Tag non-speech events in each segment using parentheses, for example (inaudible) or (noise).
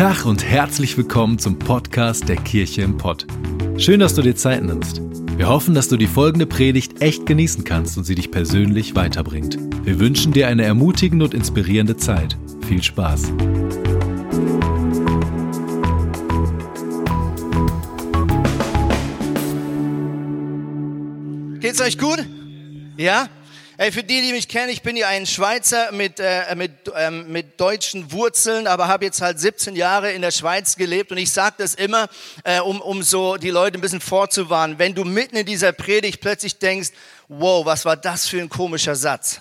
Tag und herzlich willkommen zum Podcast der Kirche im Pott. Schön, dass du dir Zeit nimmst. Wir hoffen, dass du die folgende Predigt echt genießen kannst und sie dich persönlich weiterbringt. Wir wünschen dir eine ermutigende und inspirierende Zeit. Viel Spaß. Geht's euch gut? Ja? Hey, für die, die mich kennen, ich bin ja ein Schweizer mit, äh, mit, ähm, mit deutschen Wurzeln, aber habe jetzt halt 17 Jahre in der Schweiz gelebt und ich sage das immer, äh, um, um so die Leute ein bisschen vorzuwarnen. Wenn du mitten in dieser Predigt plötzlich denkst, wow, was war das für ein komischer Satz?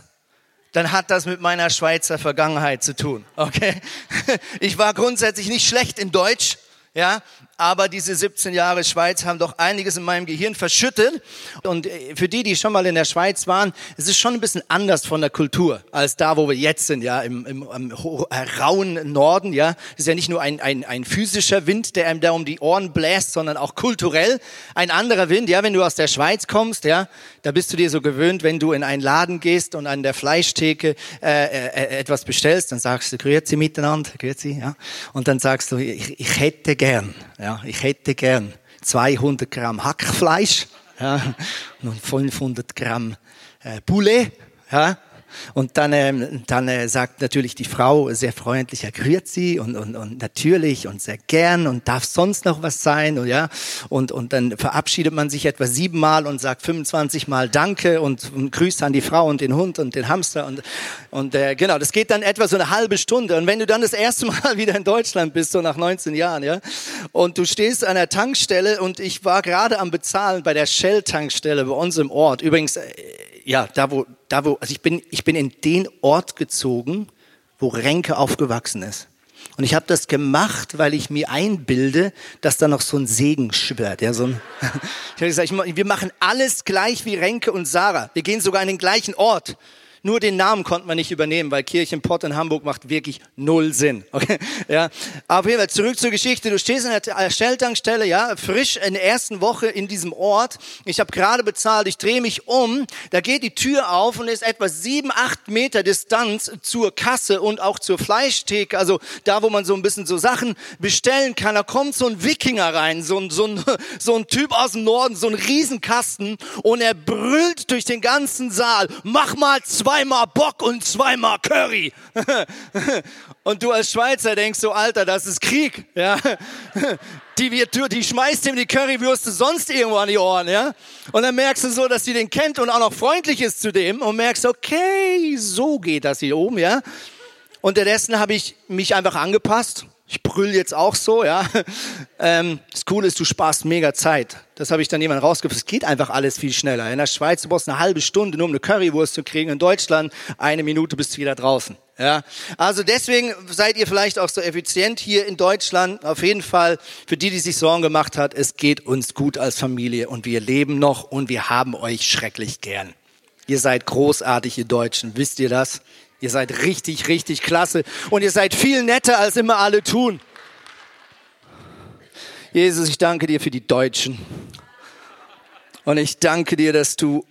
dann hat das mit meiner Schweizer Vergangenheit zu tun. Okay? (laughs) Ich war grundsätzlich nicht schlecht in Deutsch, ja, aber diese 17 Jahre Schweiz haben doch einiges in meinem Gehirn verschüttet. Und äh, für die, die schon mal in der Schweiz waren, es ist schon ein bisschen anders von der Kultur als da, wo wir jetzt sind, ja, im, im, im äh, rauen Norden, ja. Es ist ja nicht nur ein, ein, ein physischer Wind, der einem da um die Ohren bläst, sondern auch kulturell ein anderer Wind, ja. Wenn du aus der Schweiz kommst, ja, da bist du dir so gewöhnt, wenn du in einen Laden gehst und an der Fleischtheke äh, äh, etwas bestellst, dann sagst du, grüezi miteinander, grüezi, ja. Und dann sagst du, ich, ich hätte gern, ja ja, ich hätte gern 200 Gramm Hackfleisch ja, und 500 Gramm äh, Poulet. Ja, und dann, ähm, dann äh, sagt natürlich die Frau sehr freundlich, ja, grüezi und, und, und natürlich und sehr gern und darf sonst noch was sein und ja. Und, und dann verabschiedet man sich etwa siebenmal und sagt 25 Mal Danke und, und grüßt an die Frau und den Hund und den Hamster und, und äh, genau, das geht dann etwa so eine halbe Stunde. Und wenn du dann das erste Mal (laughs) wieder in Deutschland bist, so nach 19 Jahren, ja, und du stehst an der Tankstelle und ich war gerade am Bezahlen bei der Shell-Tankstelle bei uns im Ort, übrigens, äh, ja, da wo, da wo, also ich bin, ich bin in den Ort gezogen, wo Renke aufgewachsen ist. Und ich habe das gemacht, weil ich mir einbilde, dass da noch so ein Segen schwört. Ja, so ein (laughs) ich habe gesagt, wir machen alles gleich wie Renke und Sarah. Wir gehen sogar in den gleichen Ort. Nur den Namen konnten wir nicht übernehmen, weil Kirchenpott in Hamburg macht wirklich null Sinn. (laughs) Okay? Ja. Aber auf jeden Fall zurück zur Geschichte. Du stehst an der Stelltankstelle, ja, frisch in der ersten Woche in diesem Ort. Ich habe gerade bezahlt, ich drehe mich um, da geht die Tür auf und ist etwa sieben, acht Meter Distanz zur Kasse und auch zur Fleischtheke, also da, wo man so ein bisschen so Sachen bestellen kann. Da kommt so ein Wikinger rein, so ein, so ein, (laughs) so ein Typ aus dem Norden, so ein Riesenkasten und er brüllt durch den ganzen Saal, mach mal zwei zweimal Bock und zweimal Curry. (laughs) Und du als Schweizer denkst so, Alter, das ist Krieg. Ja? (laughs) Die, die schmeißt ihm die Currywürste sonst irgendwo an die Ohren. Ja? Und dann merkst du so, dass sie den kennt und auch noch freundlich ist zu dem und merkst, okay, so geht das hier oben. Ja? Unterdessen habe ich mich einfach angepasst ich brüll jetzt auch so, ja. (laughs) Ähm, das Coole ist, du sparst mega Zeit. Das habe ich dann jemand rausgefunden. Es geht einfach alles viel schneller. In der Schweiz, du brauchst eine halbe Stunde, nur um eine Currywurst zu kriegen. In Deutschland, eine Minute bist du wieder draußen. Ja. Also deswegen seid ihr vielleicht auch so effizient hier in Deutschland. Auf jeden Fall, für die, die sich Sorgen gemacht hat, es geht uns gut als Familie und wir leben noch und wir haben euch schrecklich gern. Ihr seid großartig, ihr Deutschen. Wisst ihr das? Ihr seid richtig, richtig klasse und ihr seid viel netter, als immer alle tun. Jesus, ich danke dir für die Deutschen. Und ich danke dir, dass du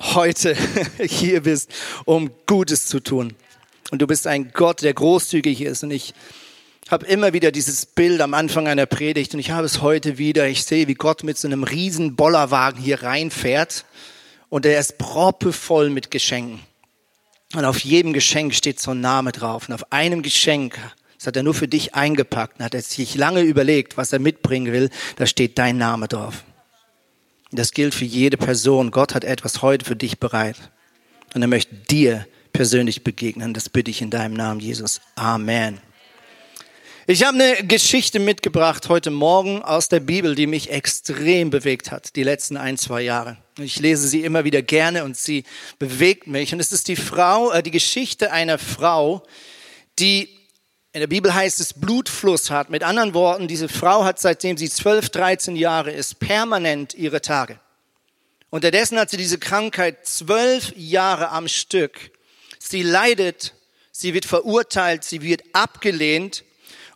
heute (laughs) hier bist, um Gutes zu tun. Und du bist ein Gott, der großzügig ist. Und ich habe immer wieder dieses Bild am Anfang einer Predigt und ich habe es heute wieder. Ich sehe, wie Gott mit so einem riesen Bollerwagen hier reinfährt und er ist proppevoll mit Geschenken. Und auf jedem Geschenk steht so ein Name drauf. Und auf einem Geschenk, das hat er nur für dich eingepackt, und hat er sich lange überlegt, was er mitbringen will, da steht dein Name drauf. Und das gilt für jede Person. Gott hat etwas heute für dich bereit. Und er möchte dir persönlich begegnen. Das bitte ich in deinem Namen, Jesus. Amen. Ich habe eine Geschichte mitgebracht heute Morgen aus der Bibel, die mich extrem bewegt hat, die letzten ein, zwei Jahre. Ich lese sie immer wieder gerne und sie bewegt mich. Und es ist die Frau, äh, die Geschichte einer Frau, die in der Bibel heißt es Blutfluss hat. Mit anderen Worten, diese Frau hat seitdem sie 12, 13 Jahre ist, permanent ihre Tage. Unterdessen hat sie diese Krankheit zwölf Jahre am Stück. Sie leidet, sie wird verurteilt, sie wird abgelehnt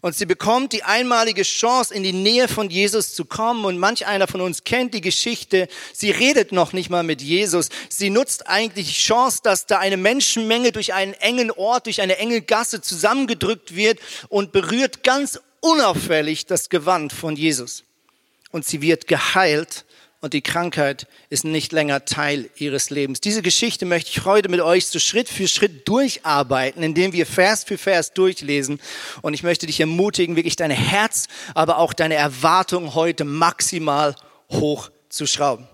und sie bekommt die einmalige Chance, in die Nähe von Jesus zu kommen. Und manch einer von uns kennt die Geschichte. Sie redet noch nicht mal mit Jesus. Sie nutzt eigentlich die Chance, dass da eine Menschenmenge durch einen engen Ort, durch eine enge Gasse zusammengedrückt wird und berührt ganz unauffällig das Gewand von Jesus. Und sie wird geheilt und die Krankheit ist nicht länger Teil ihres Lebens. Diese Geschichte möchte ich heute mit euch so Schritt für Schritt durcharbeiten, indem wir Vers für Vers durchlesen. Und ich möchte dich ermutigen, wirklich dein Herz, aber auch deine Erwartung heute maximal hoch zu schrauben.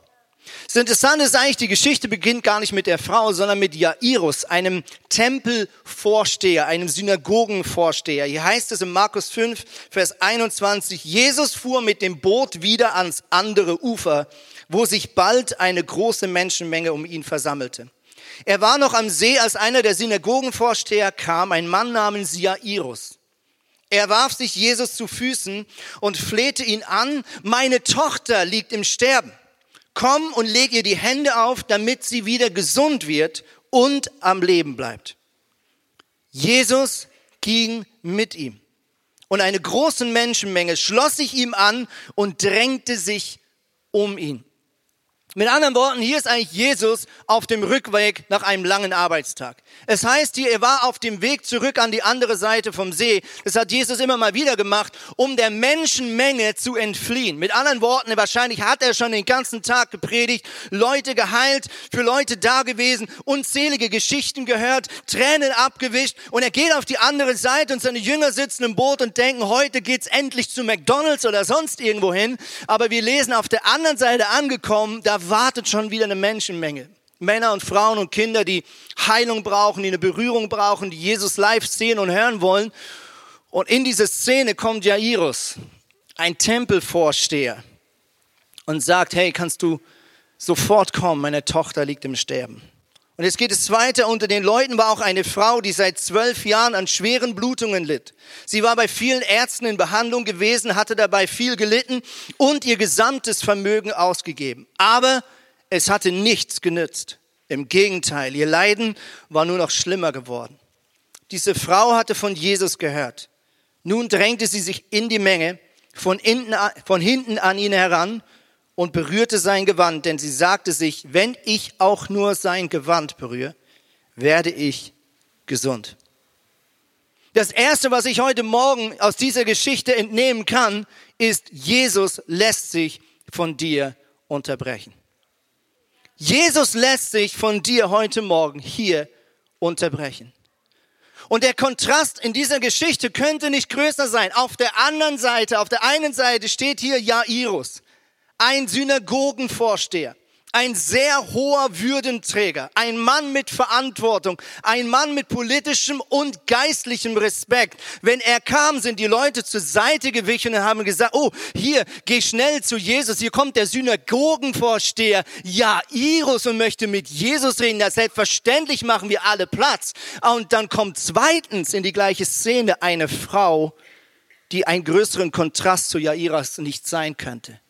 Das Interessante ist eigentlich, die Geschichte beginnt gar nicht mit der Frau, sondern mit Jairus, einem Tempelvorsteher, einem Synagogenvorsteher. Hier heißt es in Markus 5, Vers 21, Jesus fuhr mit dem Boot wieder ans andere Ufer, wo sich bald eine große Menschenmenge um ihn versammelte. Er war noch am See, als einer der Synagogenvorsteher kam, ein Mann namens Jairus. Er warf sich Jesus zu Füßen und flehte ihn an, meine Tochter liegt im Sterben komm und leg ihr die Hände auf, damit sie wieder gesund wird und am Leben bleibt. Jesus ging mit ihm. Und eine große Menschenmenge schloss sich ihm an und drängte sich um ihn. Mit anderen Worten, hier ist eigentlich Jesus auf dem Rückweg nach einem langen Arbeitstag. Es heißt hier, er war auf dem Weg zurück an die andere Seite vom See. Das hat Jesus immer mal wieder gemacht, um der Menschenmenge zu entfliehen. Mit anderen Worten, wahrscheinlich hat er schon den ganzen Tag gepredigt, Leute geheilt, für Leute da gewesen, unzählige Geschichten gehört, Tränen abgewischt und er geht auf die andere Seite und seine Jünger sitzen im Boot und denken, heute geht's endlich zu McDonald's oder sonst irgendwo hin. Aber wir lesen auf der anderen Seite angekommen, da wartet schon wieder eine Menschenmenge. Männer und Frauen und Kinder, die Heilung brauchen, die eine Berührung brauchen, die Jesus live sehen und hören wollen. Und in diese Szene kommt Jairus, ein Tempelvorsteher, und sagt, hey, kannst du sofort kommen, meine Tochter liegt im Sterben. Und jetzt geht es weiter. Unter den Leuten war auch eine Frau, die seit zwölf Jahren an schweren Blutungen litt. Sie war bei vielen Ärzten in Behandlung gewesen, hatte dabei viel gelitten und ihr gesamtes Vermögen ausgegeben. Aber es hatte nichts genützt. Im Gegenteil, ihr Leiden war nur noch schlimmer geworden. Diese Frau hatte von Jesus gehört. Nun drängte sie sich in die Menge, von hinten, an ihn heran und berührte sein Gewand, denn sie sagte sich, wenn ich auch nur sein Gewand berühre, werde ich gesund. Das Erste, was ich heute Morgen aus dieser Geschichte entnehmen kann, ist, Jesus lässt sich von dir unterbrechen. Jesus lässt sich von dir heute Morgen hier unterbrechen. Und der Kontrast in dieser Geschichte könnte nicht größer sein. Auf der anderen Seite, auf der einen Seite steht hier Jairus ein Synagogenvorsteher, ein sehr hoher Würdenträger, ein Mann mit Verantwortung, ein Mann mit politischem und geistlichem Respekt. Wenn er kam, sind die Leute zur Seite gewichen und haben gesagt, oh, hier, geh schnell zu Jesus, hier kommt der Synagogenvorsteher Jairus und möchte mit Jesus reden. Ja, selbstverständlich machen wir alle Platz. Und dann kommt zweitens in die gleiche Szene eine Frau, die einen größeren Kontrast zu Jairus nicht sein könnte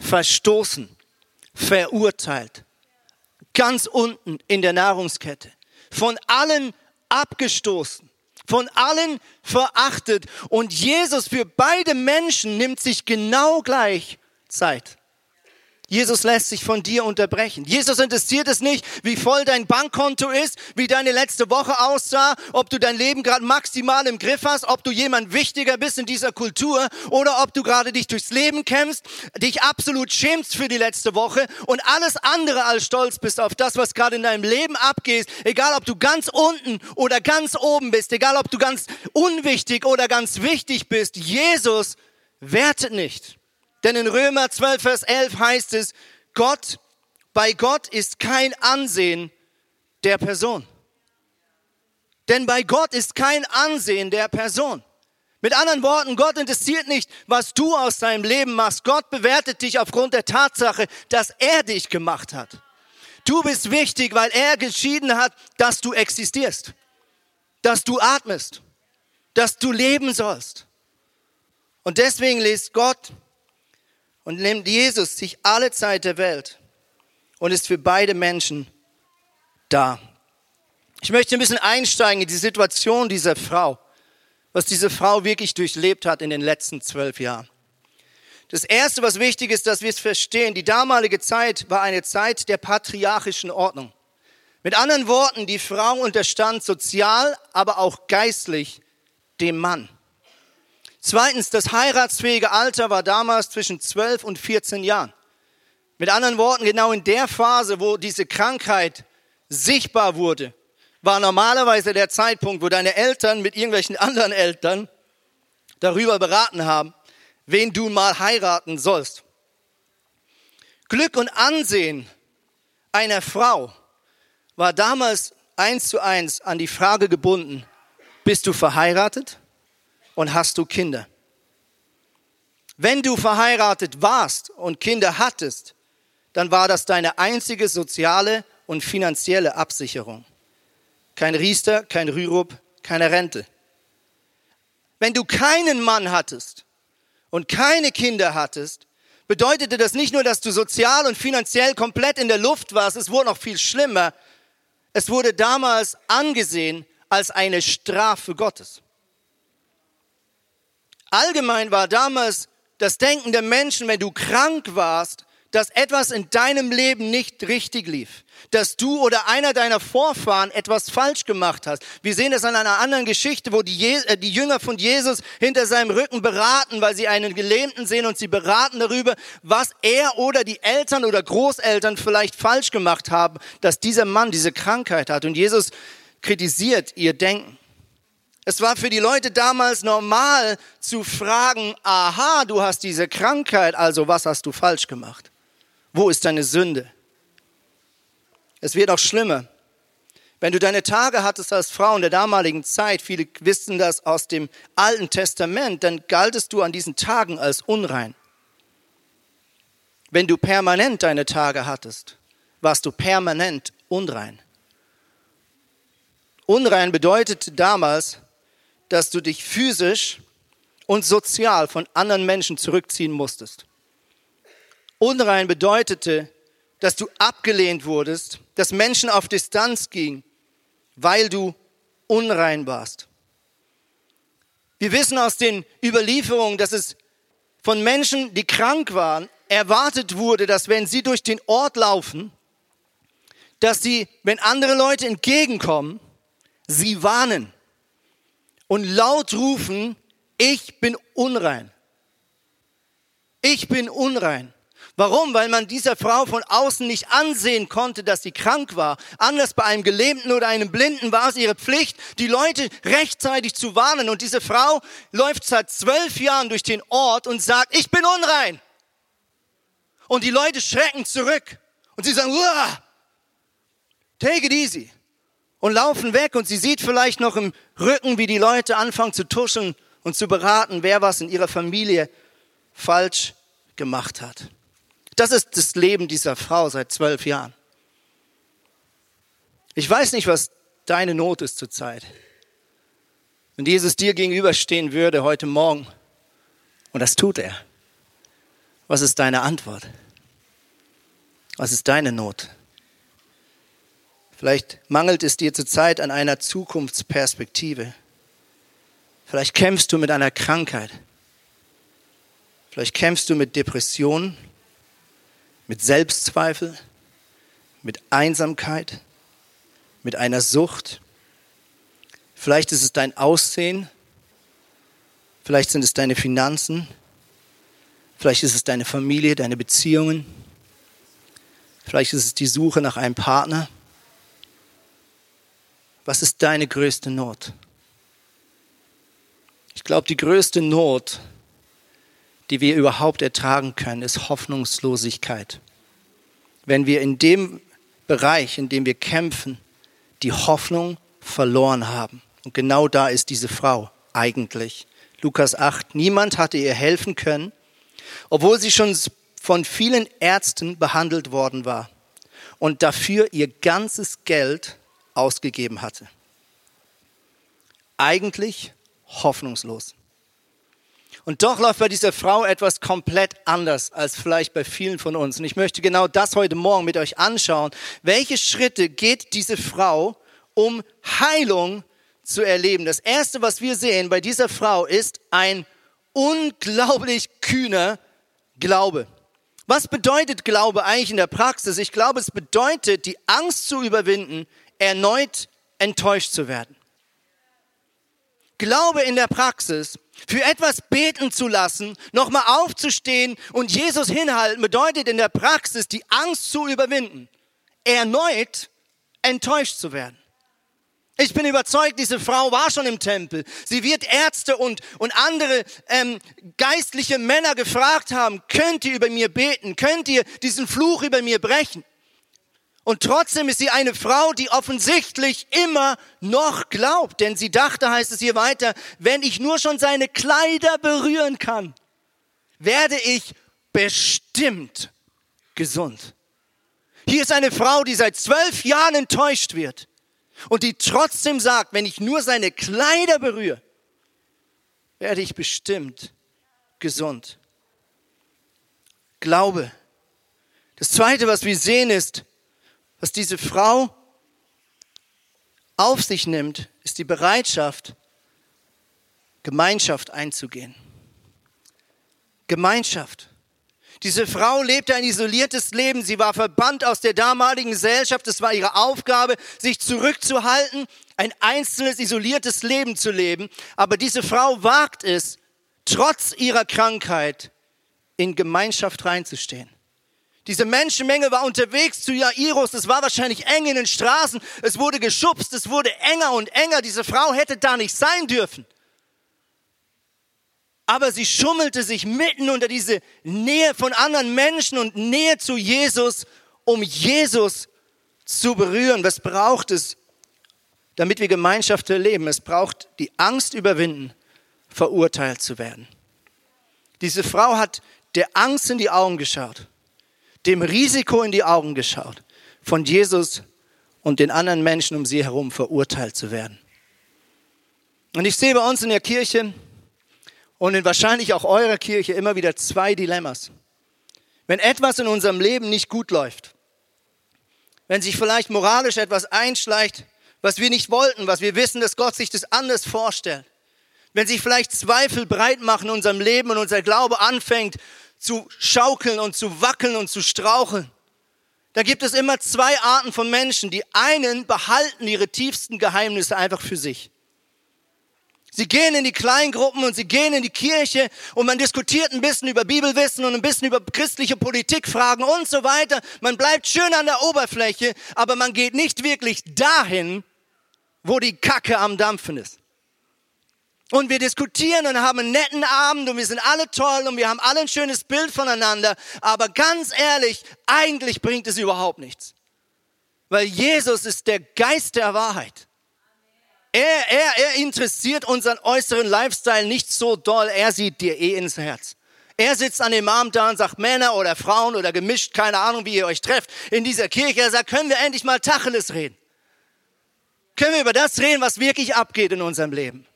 verstoßen, verurteilt, ganz unten in der Nahrungskette, von allen abgestoßen, von allen verachtet. Und Jesus für beide Menschen nimmt sich genau gleich Zeit. Jesus lässt sich von dir unterbrechen. Jesus interessiert es nicht, wie voll dein Bankkonto ist, wie deine letzte Woche aussah, ob du dein Leben gerade maximal im Griff hast, ob du jemand wichtiger bist in dieser Kultur oder ob du gerade dich durchs Leben kämpfst, dich absolut schämst für die letzte Woche und alles andere als stolz bist auf das, was gerade in deinem Leben abgeht, egal ob du ganz unten oder ganz oben bist, egal ob du ganz unwichtig oder ganz wichtig bist. Jesus wertet nicht. Denn in Römer 12, Vers 11 heißt es, Gott, bei Gott ist kein Ansehen der Person. Denn bei Gott ist kein Ansehen der Person. Mit anderen Worten, Gott interessiert nicht, was du aus deinem Leben machst. Gott bewertet dich aufgrund der Tatsache, dass er dich gemacht hat. Du bist wichtig, weil er geschieden hat, dass du existierst, dass du atmest, dass du leben sollst. Und deswegen lässt Gott und nimmt Jesus sich alle Zeit der Welt und ist für beide Menschen da. Ich möchte ein bisschen einsteigen in die Situation dieser Frau, was diese Frau wirklich durchlebt hat in den letzten zwölf Jahren. Das Erste, was wichtig ist, dass wir es verstehen, die damalige Zeit war eine Zeit der patriarchischen Ordnung. Mit anderen Worten, die Frau unterstand sozial, aber auch geistlich dem Mann. Zweitens, das heiratsfähige Alter war damals zwischen 12 und 14 Jahren. Mit anderen Worten, genau in der Phase, wo diese Krankheit sichtbar wurde, war normalerweise der Zeitpunkt, wo deine Eltern mit irgendwelchen (laughs) anderen Eltern darüber beraten haben, wen du mal heiraten sollst. Glück und Ansehen einer Frau war damals eins zu eins an die Frage gebunden, bist du verheiratet und hast du Kinder? Wenn du verheiratet warst und Kinder hattest, dann war das deine einzige soziale und finanzielle Absicherung. Kein Riester, kein Rürup, keine Rente. Wenn du keinen Mann hattest und keine Kinder hattest, bedeutete das nicht nur, dass du sozial und finanziell komplett in der Luft warst, es wurde noch viel schlimmer. Es wurde damals angesehen als eine Strafe Gottes. Allgemein war damals das Denken der Menschen, wenn du krank warst, dass etwas in deinem Leben nicht richtig lief, dass du oder einer deiner Vorfahren etwas falsch gemacht hast. Wir sehen das an einer anderen Geschichte, wo die, Je äh, die Jünger von Jesus hinter seinem Rücken beraten, weil sie einen Gelähmten sehen und sie beraten darüber, was er oder die Eltern oder Großeltern vielleicht falsch gemacht haben, dass dieser Mann diese Krankheit hat. Und Jesus kritisiert ihr Denken. Es war für die Leute damals normal zu fragen, aha, du hast diese Krankheit, also was hast du falsch gemacht? Wo ist deine Sünde? Es wird auch schlimmer. Wenn du deine Tage hattest als Frau in der damaligen Zeit, viele wissen das aus dem Alten Testament, dann galtest du an diesen Tagen als unrein. Wenn du permanent deine Tage hattest, warst du permanent unrein. Unrein bedeutete damals, dass du dich physisch und sozial von anderen Menschen zurückziehen musstest. Unrein bedeutete, dass du abgelehnt wurdest, dass Menschen auf Distanz gingen, weil du unrein warst. Wir wissen aus den Überlieferungen, dass es von Menschen, die krank waren, erwartet wurde, dass wenn sie durch den Ort laufen, dass sie, wenn andere Leute entgegenkommen, sie warnen und laut rufen, ich bin unrein. Ich bin unrein. Warum? Weil man dieser Frau von außen nicht ansehen konnte, dass sie krank war. Anders bei einem Gelähmten oder einem Blinden war es ihre Pflicht, die Leute rechtzeitig zu warnen. Und diese Frau läuft seit zwölf Jahren durch den Ort und sagt, ich bin unrein. Und die Leute schrecken zurück. Und sie sagen, Uah, take it easy. Und laufen weg. Und sie sieht vielleicht noch im Rücken, wie die Leute anfangen zu tuschen und zu beraten, wer was in ihrer Familie falsch gemacht hat. Das ist das Leben dieser Frau seit zwölf Jahren. Ich weiß nicht, was deine Not ist zurzeit. Wenn Jesus dir gegenüberstehen würde heute Morgen, und das tut er, was ist deine Antwort? Was ist deine Not? Vielleicht mangelt es dir zurzeit an einer Zukunftsperspektive. Vielleicht kämpfst du mit einer Krankheit. Vielleicht kämpfst du mit Depressionen mit Selbstzweifel, mit Einsamkeit, mit einer Sucht. Vielleicht ist es dein Aussehen, vielleicht sind es deine Finanzen, vielleicht ist es deine Familie, deine Beziehungen, vielleicht ist es die Suche nach einem Partner. Was ist deine größte Not? Ich glaube, die größte Not die wir überhaupt ertragen können, ist Hoffnungslosigkeit. Wenn wir in dem Bereich, in dem wir kämpfen, die Hoffnung verloren haben. Und genau da ist diese Frau eigentlich. Lukas 8. Niemand hatte ihr helfen können, obwohl sie schon von vielen Ärzten behandelt worden war und dafür ihr ganzes Geld ausgegeben hatte. Eigentlich hoffnungslos. Und doch läuft bei dieser Frau etwas komplett anders als vielleicht bei vielen von uns. Und ich möchte genau das heute Morgen mit euch anschauen. Welche Schritte geht diese Frau, um Heilung zu erleben? Das Erste, was wir sehen bei dieser Frau, ist ein unglaublich kühner Glaube. Was bedeutet Glaube eigentlich in der Praxis? Ich glaube, es bedeutet, die Angst zu überwinden, erneut enttäuscht zu werden. Glaube in der Praxis, für etwas beten zu lassen, nochmal aufzustehen und Jesus hinhalten, bedeutet in der Praxis die Angst zu überwinden, erneut enttäuscht zu werden. Ich bin überzeugt, diese Frau war schon im Tempel. Sie wird Ärzte und, und andere ähm, geistliche Männer gefragt haben, könnt ihr über mir beten? Könnt ihr diesen Fluch über mir brechen? Und trotzdem ist sie eine Frau, die offensichtlich immer noch glaubt, denn sie dachte, heißt es hier weiter, wenn ich nur schon seine Kleider berühren kann, werde ich bestimmt gesund. Hier ist eine Frau, die seit zwölf Jahren enttäuscht wird und die trotzdem sagt, wenn ich nur seine Kleider berühre, werde ich bestimmt gesund. Glaube. Das Zweite, was wir sehen, ist, was diese Frau auf sich nimmt, ist die Bereitschaft, Gemeinschaft einzugehen. Gemeinschaft. Diese Frau lebte ein isoliertes Leben. Sie war verbannt aus der damaligen Gesellschaft. Es war ihre Aufgabe, sich zurückzuhalten, ein einzelnes, isoliertes Leben zu leben. Aber diese Frau wagt es, trotz ihrer Krankheit in Gemeinschaft reinzustehen. Diese Menschenmenge war unterwegs zu Jairus. Es war wahrscheinlich eng in den Straßen. Es wurde geschubst. Es wurde enger und enger. Diese Frau hätte da nicht sein dürfen aber sie schummelte sich mitten unter diese Nähe von anderen Menschen und Nähe zu Jesus, um Jesus zu berühren. Was braucht es, damit wir Gemeinschaft erleben? Es braucht die Angst überwinden, verurteilt zu werden. Diese Frau hat der Angst in die Augen geschaut, dem Risiko in die Augen geschaut, von Jesus und den anderen Menschen um sie herum verurteilt zu werden. Und ich sehe bei uns in der Kirche, und in wahrscheinlich auch eurer Kirche immer wieder zwei Dilemmas. Wenn etwas in unserem Leben nicht gut läuft, wenn sich vielleicht moralisch etwas einschleicht, was wir nicht wollten, was wir wissen, dass Gott sich das anders vorstellt, wenn sich vielleicht Zweifel breit machen in unserem Leben und unser Glaube anfängt zu schaukeln und zu wackeln und zu straucheln, da gibt es immer zwei Arten von Menschen. Die einen behalten ihre tiefsten Geheimnisse einfach für sich. Sie gehen in die Kleingruppen und sie gehen in die Kirche und man diskutiert ein bisschen über Bibelwissen und ein bisschen über christliche Politikfragen und so weiter. Man bleibt schön an der Oberfläche, aber man geht nicht wirklich dahin, wo die Kacke am Dampfen ist. Und wir diskutieren und haben einen netten Abend und wir sind alle toll und wir haben alle ein schönes Bild voneinander. Aber ganz ehrlich, eigentlich bringt es überhaupt nichts. Weil Jesus ist der Geist der Wahrheit. Er, er, er interessiert unseren äußeren Lifestyle nicht so doll. Er sieht dir eh ins Herz. Er sitzt an dem Abend da und sagt, Männer oder Frauen oder gemischt, keine Ahnung, wie ihr euch trefft, in dieser Kirche. Er sagt, können wir endlich mal Tacheles reden? Können wir über das reden, was wirklich abgeht in unserem Leben?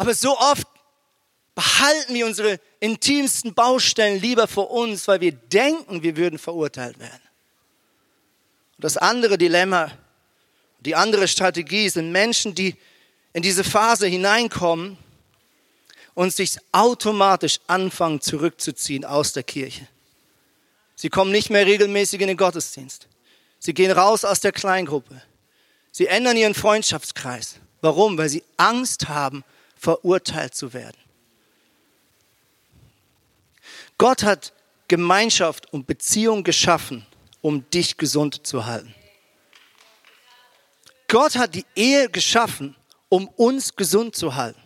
Aber so oft behalten wir unsere intimsten Baustellen lieber vor uns, weil wir denken, wir würden verurteilt werden. Und das andere Dilemma die andere Strategie sind Menschen, die in diese Phase hineinkommen und sich automatisch anfangen zurückzuziehen aus der Kirche. Sie kommen nicht mehr regelmäßig in den Gottesdienst. Sie gehen raus aus der Kleingruppe. Sie ändern ihren Freundschaftskreis. Warum? Weil sie Angst haben, verurteilt zu werden. Gott hat Gemeinschaft und Beziehung geschaffen, um dich gesund zu halten. Gott hat die Ehe geschaffen, um uns gesund zu halten.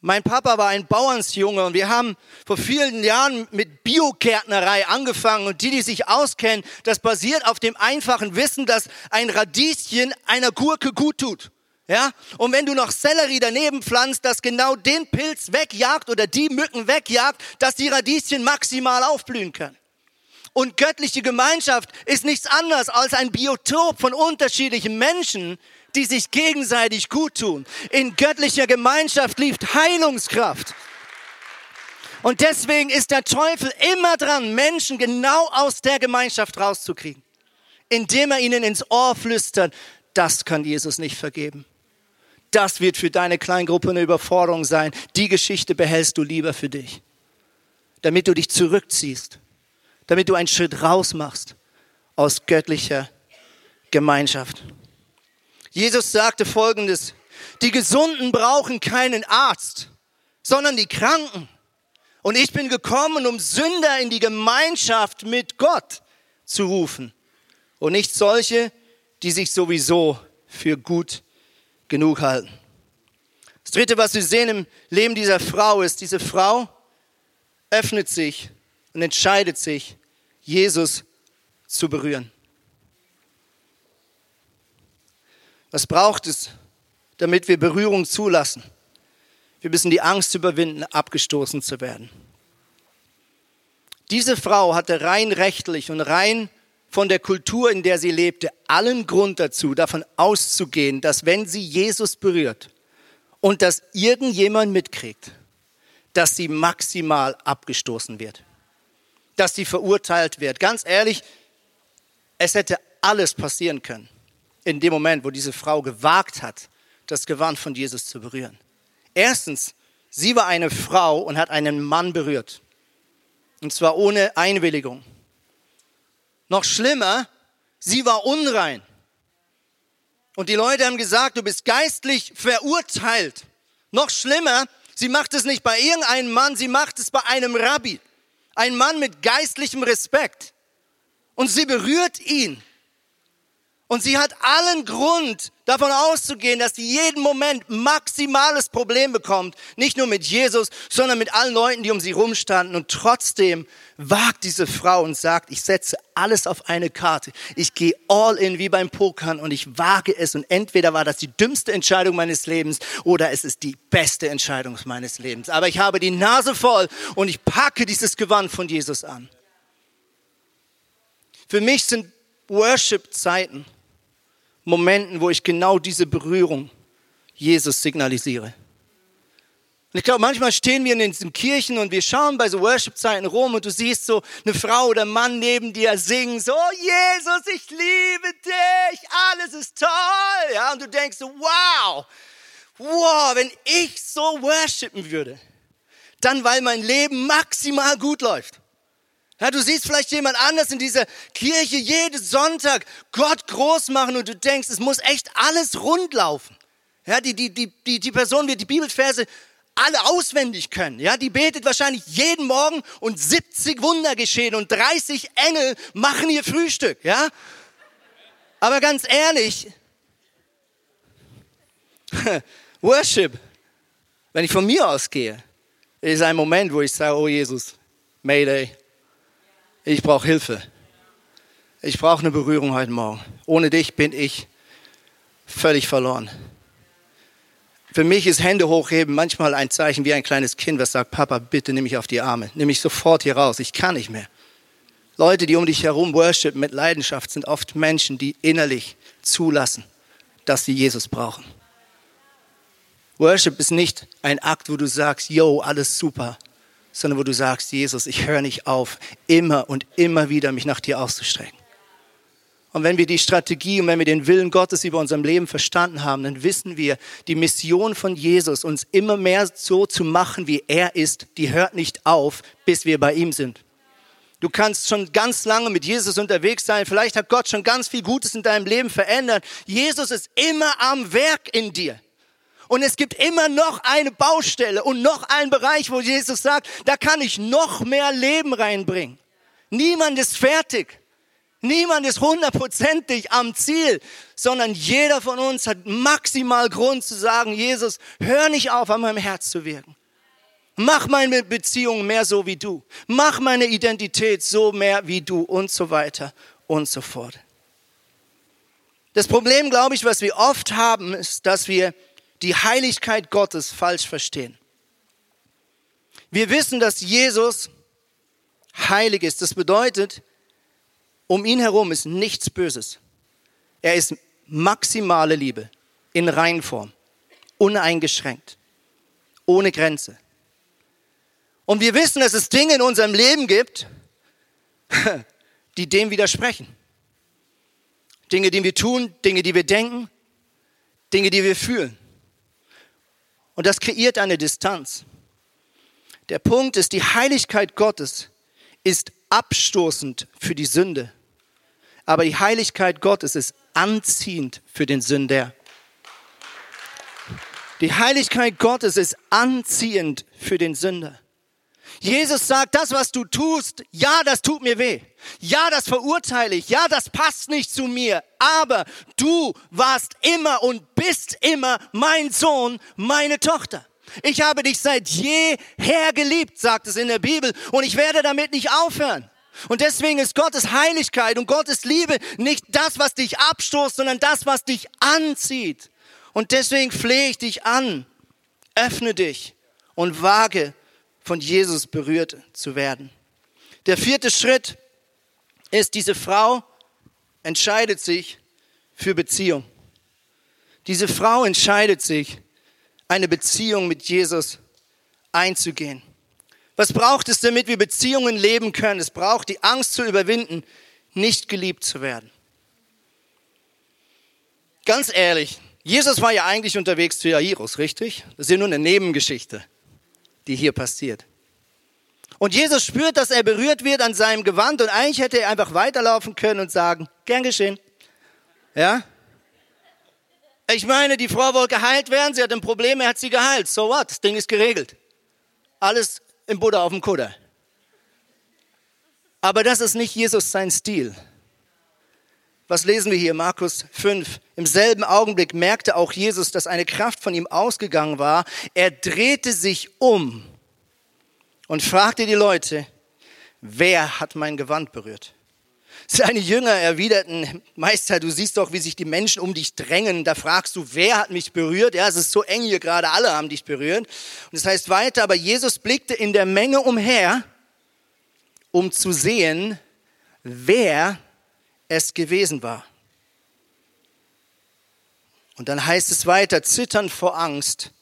Mein Papa war ein Bauernsjunge und wir haben vor vielen Jahren mit Biogärtnerei angefangen und die, die sich auskennen, das basiert auf dem einfachen Wissen, dass ein Radieschen einer Gurke gut tut. Ja? Und wenn du noch Sellerie daneben pflanzt, das genau den Pilz wegjagt oder die Mücken wegjagt, dass die Radieschen maximal aufblühen können. Und göttliche Gemeinschaft ist nichts anderes als ein Biotop von unterschiedlichen Menschen, die sich gegenseitig gut tun. In göttlicher Gemeinschaft liegt Heilungskraft. Und deswegen ist der Teufel immer dran, Menschen genau aus der Gemeinschaft rauszukriegen, indem er ihnen ins Ohr flüstert, das kann Jesus nicht vergeben. Das wird für deine Kleingruppe eine Überforderung sein. Die Geschichte behältst du lieber für dich, damit du dich zurückziehst damit du einen Schritt raus machst aus göttlicher Gemeinschaft. Jesus sagte folgendes, die Gesunden brauchen keinen Arzt, sondern die Kranken. Und ich bin gekommen, um Sünder in die Gemeinschaft mit Gott zu rufen und nicht solche, die sich sowieso für gut genug halten. Das Dritte, was wir sehen im Leben dieser Frau, ist, diese Frau öffnet sich und entscheidet sich, Jesus zu berühren. Was braucht es, damit wir Berührung zulassen? Wir müssen die Angst überwinden, abgestoßen zu werden. Diese Frau hatte rein rechtlich und rein von der Kultur, in der sie lebte, allen Grund dazu, davon auszugehen, dass wenn sie Jesus berührt und das irgendjemand mitkriegt, dass sie maximal abgestoßen wird, dass sie verurteilt wird. Ganz ehrlich, es hätte alles passieren können in dem Moment, wo diese Frau gewagt hat, das Gewand von Jesus zu berühren. Erstens, sie war eine Frau und hat einen Mann berührt. Und zwar ohne Einwilligung. Noch schlimmer, sie war unrein. Und die Leute haben gesagt, du bist geistlich verurteilt. Noch schlimmer, sie macht es nicht bei irgendeinem Mann, sie macht es bei einem Rabbi. Ein Mann mit geistlichem Respekt. Und sie berührt ihn. Und sie hat allen Grund, davon auszugehen, dass sie jeden Moment maximales Problem bekommt. Nicht nur mit Jesus, sondern mit allen Leuten, die um sie rumstanden. Und trotzdem wagt diese Frau und sagt, ich setze alles auf eine Karte. Ich gehe all in wie beim Pokern und ich wage es. Und entweder war das die dümmste Entscheidung meines Lebens oder es ist die beste Entscheidung meines Lebens. Aber ich habe die Nase voll und ich packe dieses Gewand von Jesus an. Für mich sind Worship-Zeiten Momenten, wo ich genau diese Berührung Jesus signalisiere. Und ich glaube, manchmal stehen wir in den Kirchen und wir schauen bei so Worship-Zeiten rum und du siehst so eine Frau oder Mann neben dir singen, so, oh Jesus, ich liebe dich, alles ist toll. Ja, und du denkst so, wow, wow, wenn ich so worshipen würde, dann weil mein Leben maximal gut läuft. Ja, du siehst vielleicht jemand anders in dieser Kirche jeden Sonntag Gott groß machen und du denkst, es muss echt alles rund laufen. Ja, die, die, die, die, die Person wird die Bibelverse alle auswendig können. Ja, die betet wahrscheinlich jeden Morgen und 70 Wunder geschehen und 30 Engel machen ihr Frühstück. Ja, aber ganz ehrlich, (laughs) Worship, wenn ich von mir ausgehe, ist ein Moment, wo ich sage, oh Jesus, Mayday, ich brauche Hilfe. Ich brauche eine Berührung heute Morgen. Ohne dich bin ich völlig verloren. Für mich ist Hände hochheben manchmal ein Zeichen wie ein kleines Kind, was sagt, Papa, bitte nimm mich auf die Arme. Nimm mich sofort hier raus. Ich kann nicht mehr. Leute, die um dich herum worshipen mit Leidenschaft, sind oft Menschen, die innerlich zulassen, dass sie Jesus brauchen. Worship ist nicht ein Akt, wo du sagst, yo, alles super, sondern wo du sagst, Jesus, ich höre nicht auf, immer und immer wieder mich nach dir auszustrecken. Und wenn wir die Strategie und wenn wir den Willen Gottes über unserem Leben verstanden haben, dann wissen wir, die Mission von Jesus, uns immer mehr so zu machen, wie er ist, die hört nicht auf, bis wir bei ihm sind. Du kannst schon ganz lange mit Jesus unterwegs sein. Vielleicht hat Gott schon ganz viel Gutes in deinem Leben verändert. Jesus ist immer am Werk in dir. Und es gibt immer noch eine Baustelle und noch einen Bereich, wo Jesus sagt, da kann ich noch mehr Leben reinbringen. Niemand ist fertig. Niemand ist hundertprozentig am Ziel, sondern jeder von uns hat maximal Grund zu sagen, Jesus, hör nicht auf, an meinem Herz zu wirken. Mach meine Beziehung mehr so wie du. Mach meine Identität so mehr wie du und so weiter und so fort. Das Problem, glaube ich, was wir oft haben, ist, dass wir die Heiligkeit Gottes falsch verstehen. Wir wissen, dass Jesus heilig ist. Das bedeutet, um ihn herum ist nichts Böses. Er ist maximale Liebe in Reinform, uneingeschränkt, ohne Grenze. Und wir wissen, dass es Dinge in unserem Leben gibt, (laughs) die dem widersprechen. Dinge, die wir tun, Dinge, die wir denken, Dinge, die wir fühlen. Und das kreiert eine Distanz. Der Punkt ist, die Heiligkeit Gottes ist abstoßend für die Sünde. Aber die Heiligkeit Gottes ist anziehend für den Sünder. Die Heiligkeit Gottes ist anziehend für den Sünder. Jesus sagt, das, was du tust, ja, das tut mir weh. Ja, das verurteile ich. Ja, das passt nicht zu mir. Aber du warst immer und bist immer mein Sohn, meine Tochter. Ich habe dich seit jeher geliebt, sagt es in der Bibel, und ich werde damit nicht aufhören. Und deswegen ist Gottes Heiligkeit und Gottes Liebe nicht das, was dich abstoßt, sondern das, was dich anzieht. Und deswegen flehe ich dich an, öffne dich und wage von Jesus berührt zu werden. Der vierte Schritt ist, diese Frau entscheidet sich für Beziehung. Diese Frau entscheidet sich, eine Beziehung mit Jesus einzugehen. Was braucht es, damit wir Beziehungen leben können? Es braucht die Angst zu überwinden, nicht geliebt zu werden. Ganz ehrlich, Jesus war ja eigentlich unterwegs zu Jairus, richtig? Das ist ja nur eine Nebengeschichte, die hier passiert. Und Jesus spürt, dass er berührt wird an seinem Gewand und eigentlich hätte er einfach weiterlaufen können und sagen, gern geschehen. Ja? Ich meine, die Frau wollte geheilt werden, sie hat ein Problem, er hat sie geheilt. So what? Das Ding ist geregelt. Alles im Buddha auf dem Kutter. Aber das ist nicht Jesus sein Stil. Was lesen wir hier? Markus 5. Im selben Augenblick merkte auch Jesus, dass eine Kraft von ihm ausgegangen war. Er drehte sich um und fragte die Leute, wer hat mein Gewand berührt? Seine Jünger erwiderten, Meister, du siehst doch, wie sich die Menschen um dich drängen. Da fragst du, wer hat mich berührt? Ja, es ist so eng hier gerade, alle haben dich berührt. Und es das heißt weiter, aber Jesus blickte in der Menge umher, um zu sehen, wer es gewesen war. Und dann heißt es weiter, zitternd vor Angst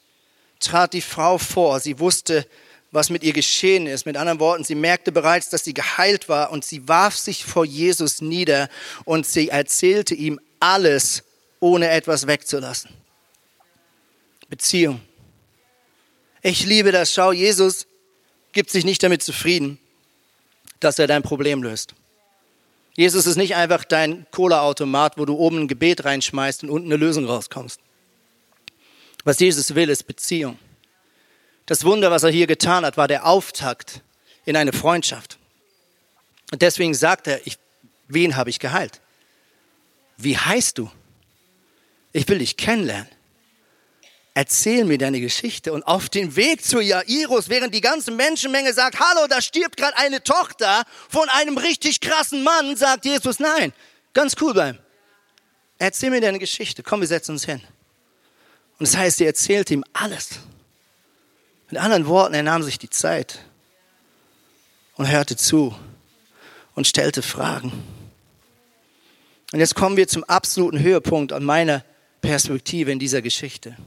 trat die Frau vor. Sie wusste, was mit ihr geschehen ist. Mit anderen Worten, sie merkte bereits, dass sie geheilt war und sie warf sich vor Jesus nieder und sie erzählte ihm alles, ohne etwas wegzulassen. Beziehung. Ich liebe das. Schau, Jesus gibt sich nicht damit zufrieden, dass er dein Problem löst. Jesus ist nicht einfach dein Cola-Automat, wo du oben ein Gebet reinschmeißt und unten eine Lösung rauskommst. Was Jesus will, ist Beziehung. Das Wunder, was er hier getan hat, war der Auftakt in eine Freundschaft. Und deswegen sagt er, ich, wen habe ich geheilt? Wie heißt du? Ich will dich kennenlernen. Erzähl mir deine Geschichte. Und auf dem Weg zu Jairus, während die ganze Menschenmenge sagt, hallo, da stirbt gerade eine Tochter von einem richtig krassen Mann, sagt Jesus, nein, ganz cool bleiben. Erzähl mir deine Geschichte. Komm, wir setzen uns hin. Und das heißt, sie erzählt ihm alles. Mit anderen Worten, er nahm sich die Zeit und hörte zu und stellte Fragen. Und jetzt kommen wir zum absoluten Höhepunkt an meiner Perspektive in dieser Geschichte.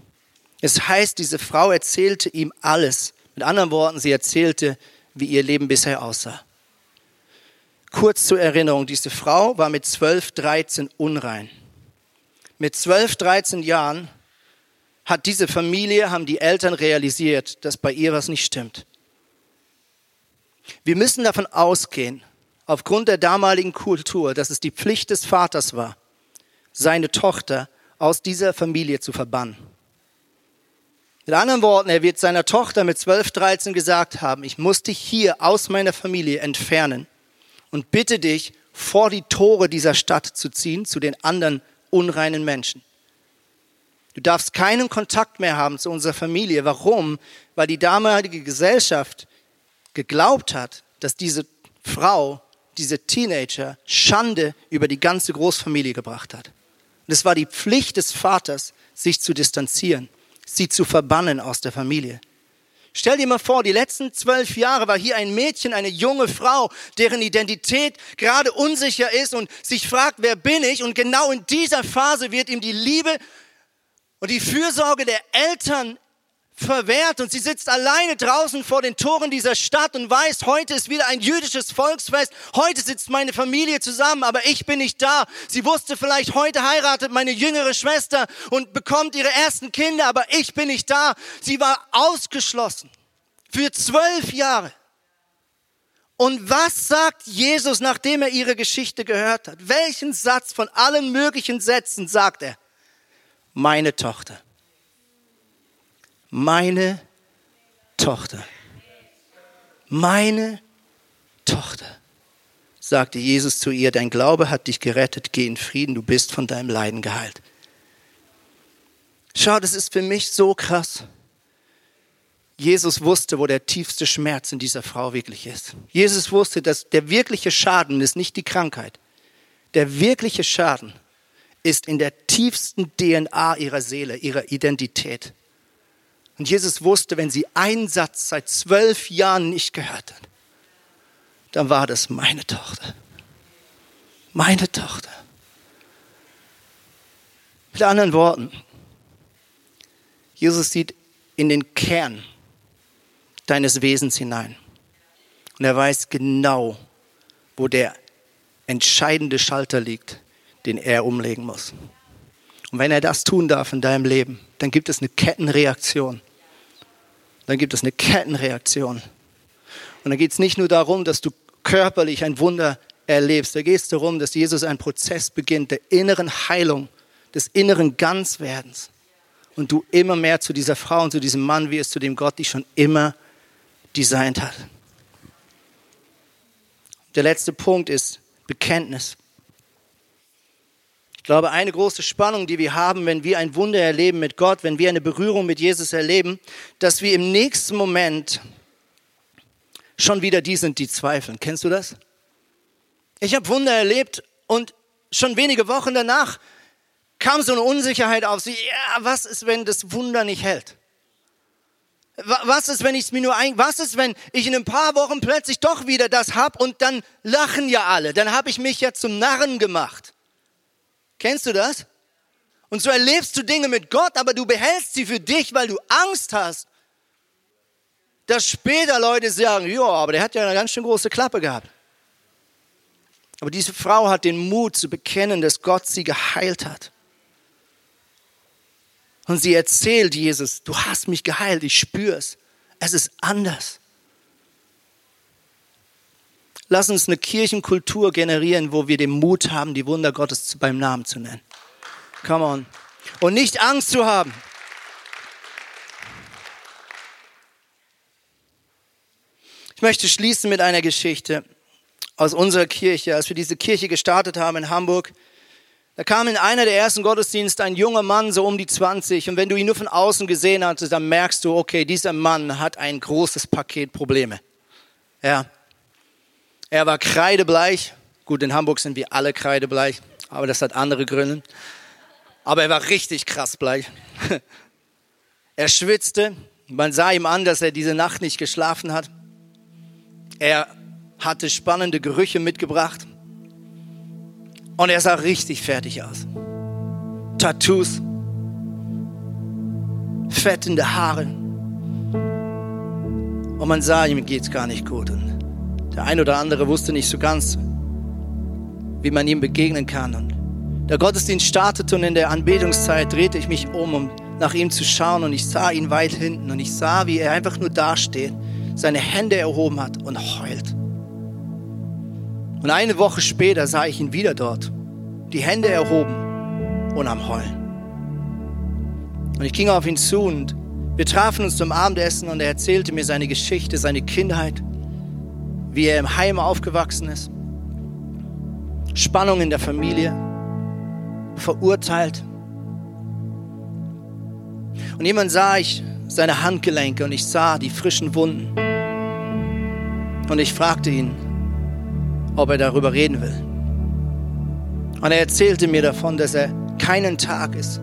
Es heißt, diese Frau erzählte ihm alles. Mit anderen Worten, sie erzählte, wie ihr Leben bisher aussah. Kurz zur Erinnerung, diese Frau war mit 12, 13 unrein. Mit 12, 13 Jahren hat diese Familie, haben die Eltern realisiert, dass bei ihr was nicht stimmt. Wir müssen davon ausgehen, aufgrund der damaligen Kultur, dass es die Pflicht des Vaters war, seine Tochter aus dieser Familie zu verbannen. Mit anderen Worten, er wird seiner Tochter mit 12, 13 gesagt haben, ich muss dich hier aus meiner Familie entfernen und bitte dich, vor die Tore dieser Stadt zu ziehen, zu den anderen unreinen Menschen. Du darfst keinen Kontakt mehr haben zu unserer Familie. Warum? Weil die damalige Gesellschaft geglaubt hat, dass diese Frau, diese Teenager Schande über die ganze Großfamilie gebracht hat. Und es war die Pflicht des Vaters, sich zu distanzieren, sie zu verbannen aus der Familie. Stell dir mal vor, die letzten zwölf Jahre war hier ein Mädchen, eine junge Frau, deren Identität gerade unsicher ist und sich fragt, wer bin ich? Und genau in dieser Phase wird ihm die Liebe und die Fürsorge der Eltern verwehrt und sie sitzt alleine draußen vor den Toren dieser Stadt und weiß, heute ist wieder ein jüdisches Volksfest, heute sitzt meine Familie zusammen, aber ich bin nicht da. Sie wusste vielleicht, heute heiratet meine jüngere Schwester und bekommt ihre ersten Kinder, aber ich bin nicht da. Sie war ausgeschlossen für zwölf Jahre. Und was sagt Jesus, nachdem er ihre Geschichte gehört hat? Welchen Satz von allen möglichen Sätzen sagt er? meine Tochter. Meine Tochter, meine Tochter, sagte Jesus zu ihr, dein Glaube hat dich gerettet, geh in Frieden, du bist von deinem Leiden geheilt. Schau, das ist für mich so krass. Jesus wusste, wo der tiefste Schmerz in dieser Frau wirklich ist. Jesus wusste, dass der wirkliche Schaden ist nicht die Krankheit. Der wirkliche Schaden ist in der tiefsten DNA ihrer Seele, ihrer Identität. Und Jesus wusste, wenn sie einen Satz seit zwölf Jahren nicht gehört hat, dann war das meine Tochter. Meine Tochter. Mit anderen Worten, Jesus sieht in den Kern deines Wesens hinein. Und er weiß genau, wo der entscheidende Schalter liegt, den er umlegen muss. Und wenn er das tun darf in deinem Leben, dann gibt es eine Kettenreaktion. Dann gibt es eine Kettenreaktion. Und dann geht es nicht nur darum, dass du körperlich ein Wunder erlebst. Da geht es darum, dass Jesus einen Prozess beginnt der inneren Heilung, des inneren Ganzwerdens. Und du immer mehr zu dieser Frau und zu diesem Mann wirst, zu dem Gott dich schon immer designt hat. Der letzte Punkt ist Bekenntnis. Ich glaube, eine große Spannung, die wir haben, wenn wir ein Wunder erleben mit Gott, wenn wir eine Berührung mit Jesus erleben, dass wir im nächsten Moment schon wieder die sind, die zweifeln. Kennst du das? Ich habe Wunder erlebt und schon wenige Wochen danach kam so eine Unsicherheit auf sie. Ja, was ist, wenn das Wunder nicht hält? Was ist, wenn ich es mir nur ein, was ist, wenn ich in ein paar Wochen plötzlich doch wieder das hab und dann lachen ja alle, dann habe ich mich ja zum Narren gemacht. Kennst du das? Und so erlebst du Dinge mit Gott, aber du behältst sie für dich, weil du Angst hast, dass später Leute sagen, ja, aber der hat ja eine ganz schön große Klappe gehabt. Aber diese Frau hat den Mut zu bekennen, dass Gott sie geheilt hat. Und sie erzählt Jesus, du hast mich geheilt, ich spüre es. Es ist anders. Lass uns eine Kirchenkultur generieren, wo wir den Mut haben, die Wunder Gottes beim Namen zu nennen. Come on. Und nicht Angst zu haben. Ich möchte schließen mit einer Geschichte aus unserer Kirche. Als wir diese Kirche gestartet haben in Hamburg, da kam in einer der ersten Gottesdienste ein junger Mann, so um die 20, und wenn du ihn nur von außen gesehen hattest, dann merkst du, okay, dieser Mann hat ein großes Paket Probleme. Ja. Er war kreidebleich. Gut, in Hamburg sind wir alle kreidebleich, aber das hat andere Gründe. Aber er war richtig krass bleich. (laughs) Er schwitzte. Man sah ihm an, dass er diese Nacht nicht geschlafen hat. Er hatte spannende Gerüche mitgebracht. Und er sah richtig fertig aus. Tattoos, fettende Haare. Und man sah, ihm geht's gar nicht gut. Und der ein oder andere wusste nicht so ganz, wie man ihm begegnen kann. Und der Gottesdienst startete und in der Anbetungszeit drehte ich mich um, um nach ihm zu schauen. Und ich sah ihn weit hinten. Und ich sah, wie er einfach nur dasteht, seine Hände erhoben hat und heult. Und eine Woche später sah ich ihn wieder dort, die Hände erhoben und am Heulen. Und ich ging auf ihn zu und wir trafen uns zum Abendessen und er erzählte mir seine Geschichte, seine Kindheit, wie er im Heim aufgewachsen ist, Spannung in der Familie, verurteilt. Und jemand sah ich seine Handgelenke und ich sah die frischen Wunden. Und ich fragte ihn, ob er darüber reden will. Und er erzählte mir davon, dass er keinen Tag ist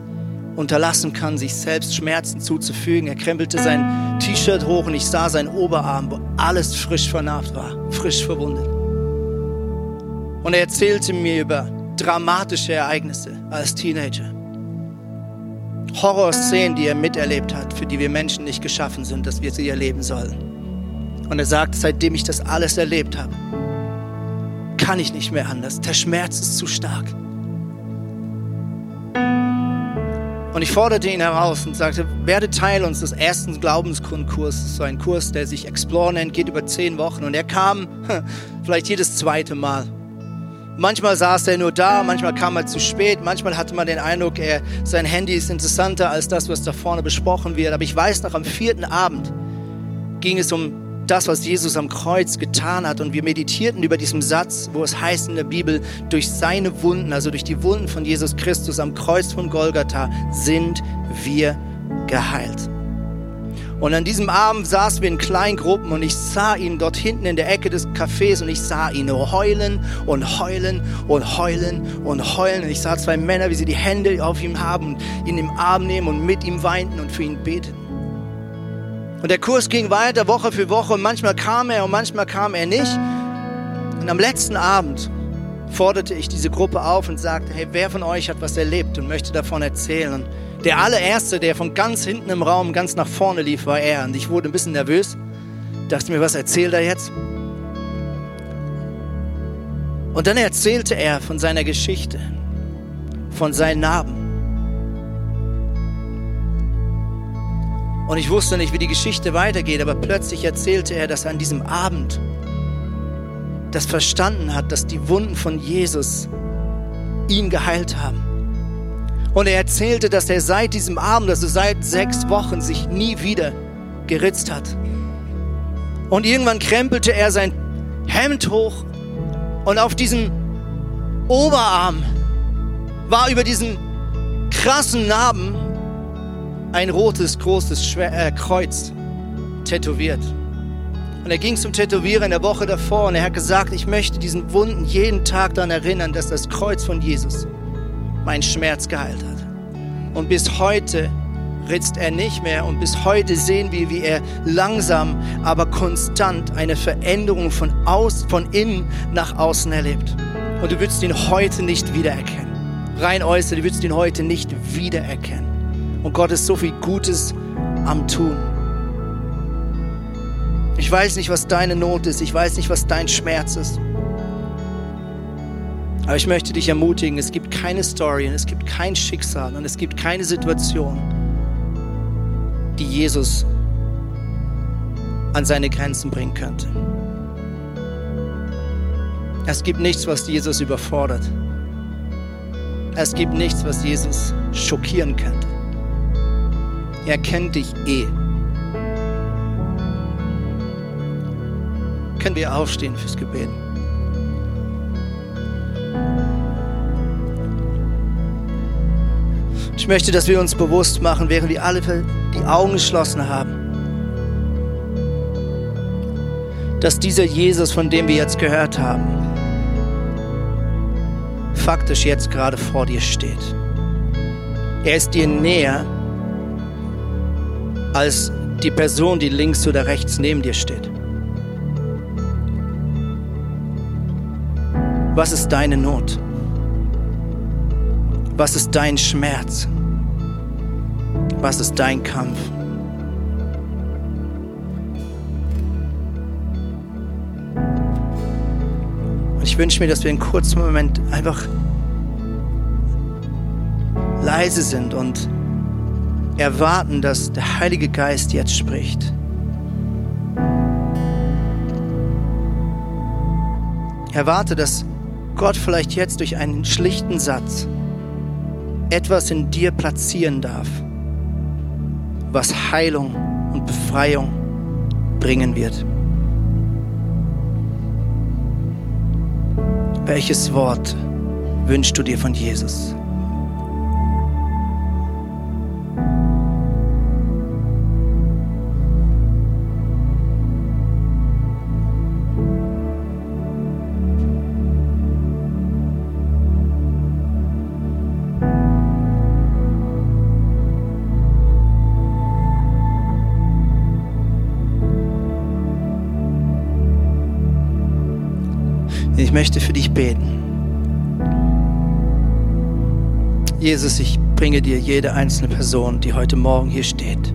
unterlassen kann, sich selbst Schmerzen zuzufügen. Er krempelte sein T-Shirt hoch und ich sah seinen Oberarm, wo alles frisch vernarbt war, frisch verwundet. Und er erzählte mir über dramatische Ereignisse als Teenager. Horrorszenen, die er miterlebt hat, für die wir Menschen nicht geschaffen sind, dass wir sie erleben sollen. Und er sagt, seitdem ich das alles erlebt habe, kann ich nicht mehr anders. Der Schmerz ist zu stark. Und ich forderte ihn heraus und sagte, werde Teil unseres ersten Glaubensgrundkurses, so ein Kurs, der sich Explore nennt, geht über zehn Wochen. Und er kam vielleicht jedes zweite Mal. Manchmal saß er nur da, manchmal kam er zu spät, manchmal hatte man den Eindruck, er, sein Handy ist interessanter als das, was da vorne besprochen wird. Aber ich weiß noch, am vierten Abend ging es um das, was Jesus am Kreuz getan hat. Und wir meditierten über diesen Satz, wo es heißt in der Bibel, durch seine Wunden, also durch die Wunden von Jesus Christus am Kreuz von Golgatha, sind wir geheilt. Und an diesem Abend saßen wir in kleinen Gruppen und ich sah ihn dort hinten in der Ecke des Cafés und ich sah ihn heulen und heulen und heulen und heulen. Und ich sah zwei Männer, wie sie die Hände auf ihm haben und ihn im Arm nehmen und mit ihm weinten und für ihn beteten. Und der Kurs ging weiter Woche für Woche und manchmal kam er und manchmal kam er nicht. Und am letzten Abend forderte ich diese Gruppe auf und sagte, hey, wer von euch hat was erlebt und möchte davon erzählen? Und der allererste, der von ganz hinten im Raum ganz nach vorne lief, war er. Und ich wurde ein bisschen nervös. Dachte mir, was erzählt er jetzt? Und dann erzählte er von seiner Geschichte, von seinen Narben. Und ich wusste nicht, wie die Geschichte weitergeht, aber plötzlich erzählte er, dass er an diesem Abend das verstanden hat, dass die Wunden von Jesus ihn geheilt haben. Und er erzählte, dass er seit diesem Abend, also seit sechs Wochen, sich nie wieder geritzt hat. Und irgendwann krempelte er sein Hemd hoch und auf diesem Oberarm war über diesen krassen Narben ein rotes, großes Schwer äh, Kreuz tätowiert. Und er ging zum Tätowierer in der Woche davor und er hat gesagt, ich möchte diesen Wunden jeden Tag daran erinnern, dass das Kreuz von Jesus meinen Schmerz geheilt hat. Und bis heute ritzt er nicht mehr und bis heute sehen wir, wie er langsam, aber konstant eine Veränderung von, aus, von innen nach außen erlebt. Und du würdest ihn heute nicht wiedererkennen. Rein äußerlich, du würdest ihn heute nicht wiedererkennen. Und Gott ist so viel Gutes am Tun. Ich weiß nicht, was deine Not ist. Ich weiß nicht, was dein Schmerz ist. Aber ich möchte dich ermutigen, es gibt keine Story und es gibt kein Schicksal und es gibt keine Situation, die Jesus an seine Grenzen bringen könnte. Es gibt nichts, was Jesus überfordert. Es gibt nichts, was Jesus schockieren könnte. Er kennt dich eh. Können wir aufstehen fürs Gebet? Ich möchte, dass wir uns bewusst machen, während wir alle die Augen geschlossen haben, dass dieser Jesus, von dem wir jetzt gehört haben, faktisch jetzt gerade vor dir steht. Er ist dir näher als die Person, die links oder rechts neben dir steht. Was ist deine Not? Was ist dein Schmerz? Was ist dein Kampf? Und ich wünsche mir, dass wir einen kurzen Moment einfach leise sind und erwarten, dass der Heilige Geist jetzt spricht. Erwarte, dass Gott vielleicht jetzt durch einen schlichten Satz etwas in dir platzieren darf, was Heilung und Befreiung bringen wird. Welches Wort wünschst du dir von Jesus? Möchte für dich beten. Jesus, ich bringe dir jede einzelne Person, die heute Morgen hier steht.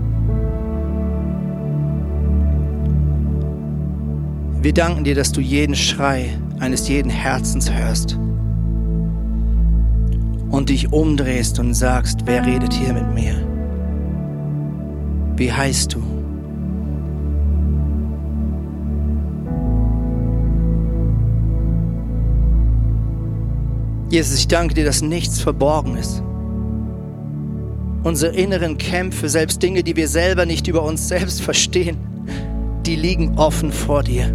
Wir danken dir, dass du jeden Schrei eines jeden Herzens hörst und dich umdrehst und sagst, wer redet hier mit mir? Wie heißt du? Jesus, ich danke dir, dass nichts verborgen ist. Unsere inneren Kämpfe, selbst Dinge, die wir selber nicht über uns selbst verstehen, die liegen offen vor dir.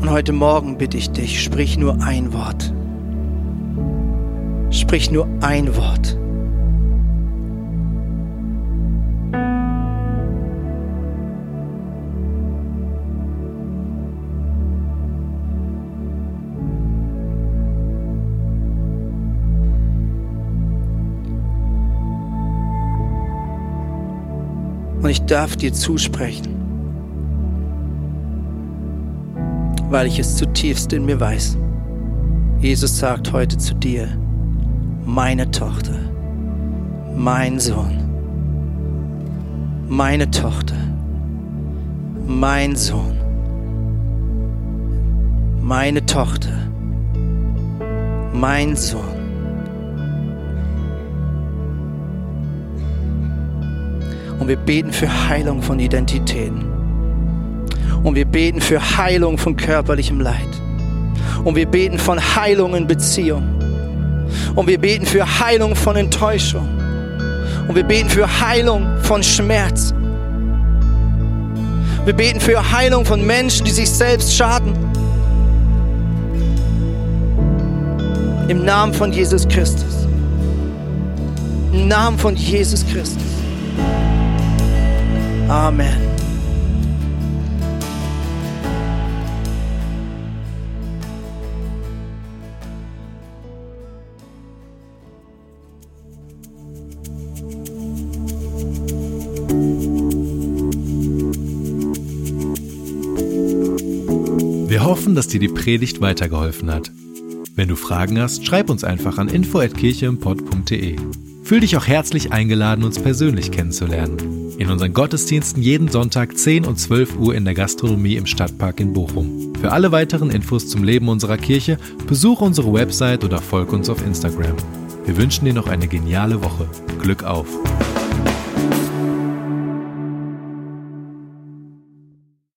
Und heute Morgen bitte ich dich, sprich nur ein Wort. Sprich nur ein Wort. Darf dir zusprechen, weil ich es zutiefst in mir weiß. Jesus sagt heute zu dir, meine Tochter, mein Sohn, meine Tochter, mein Sohn, meine Tochter, mein Sohn. Und wir beten für Heilung von Identitäten. Und wir beten für Heilung von körperlichem Leid. Und wir beten von Heilung in Beziehung. Und wir beten für Heilung von Enttäuschung. Und wir beten für Heilung von Schmerz. Wir beten für Heilung von Menschen, die sich selbst schaden. Im Namen von Jesus Christus. Im Namen von Jesus Christus. Amen. Wir hoffen, dass dir die Predigt weitergeholfen hat. Wenn du Fragen hast, schreib uns einfach an info@kircheimpott.de. Fühl dich auch herzlich eingeladen, uns persönlich kennenzulernen. In unseren Gottesdiensten jeden Sonntag 10 und 12 Uhr in der Gastronomie im Stadtpark in Bochum. Für alle weiteren Infos zum Leben unserer Kirche besuche unsere Website oder folge uns auf Instagram. Wir wünschen dir noch eine geniale Woche. Glück auf!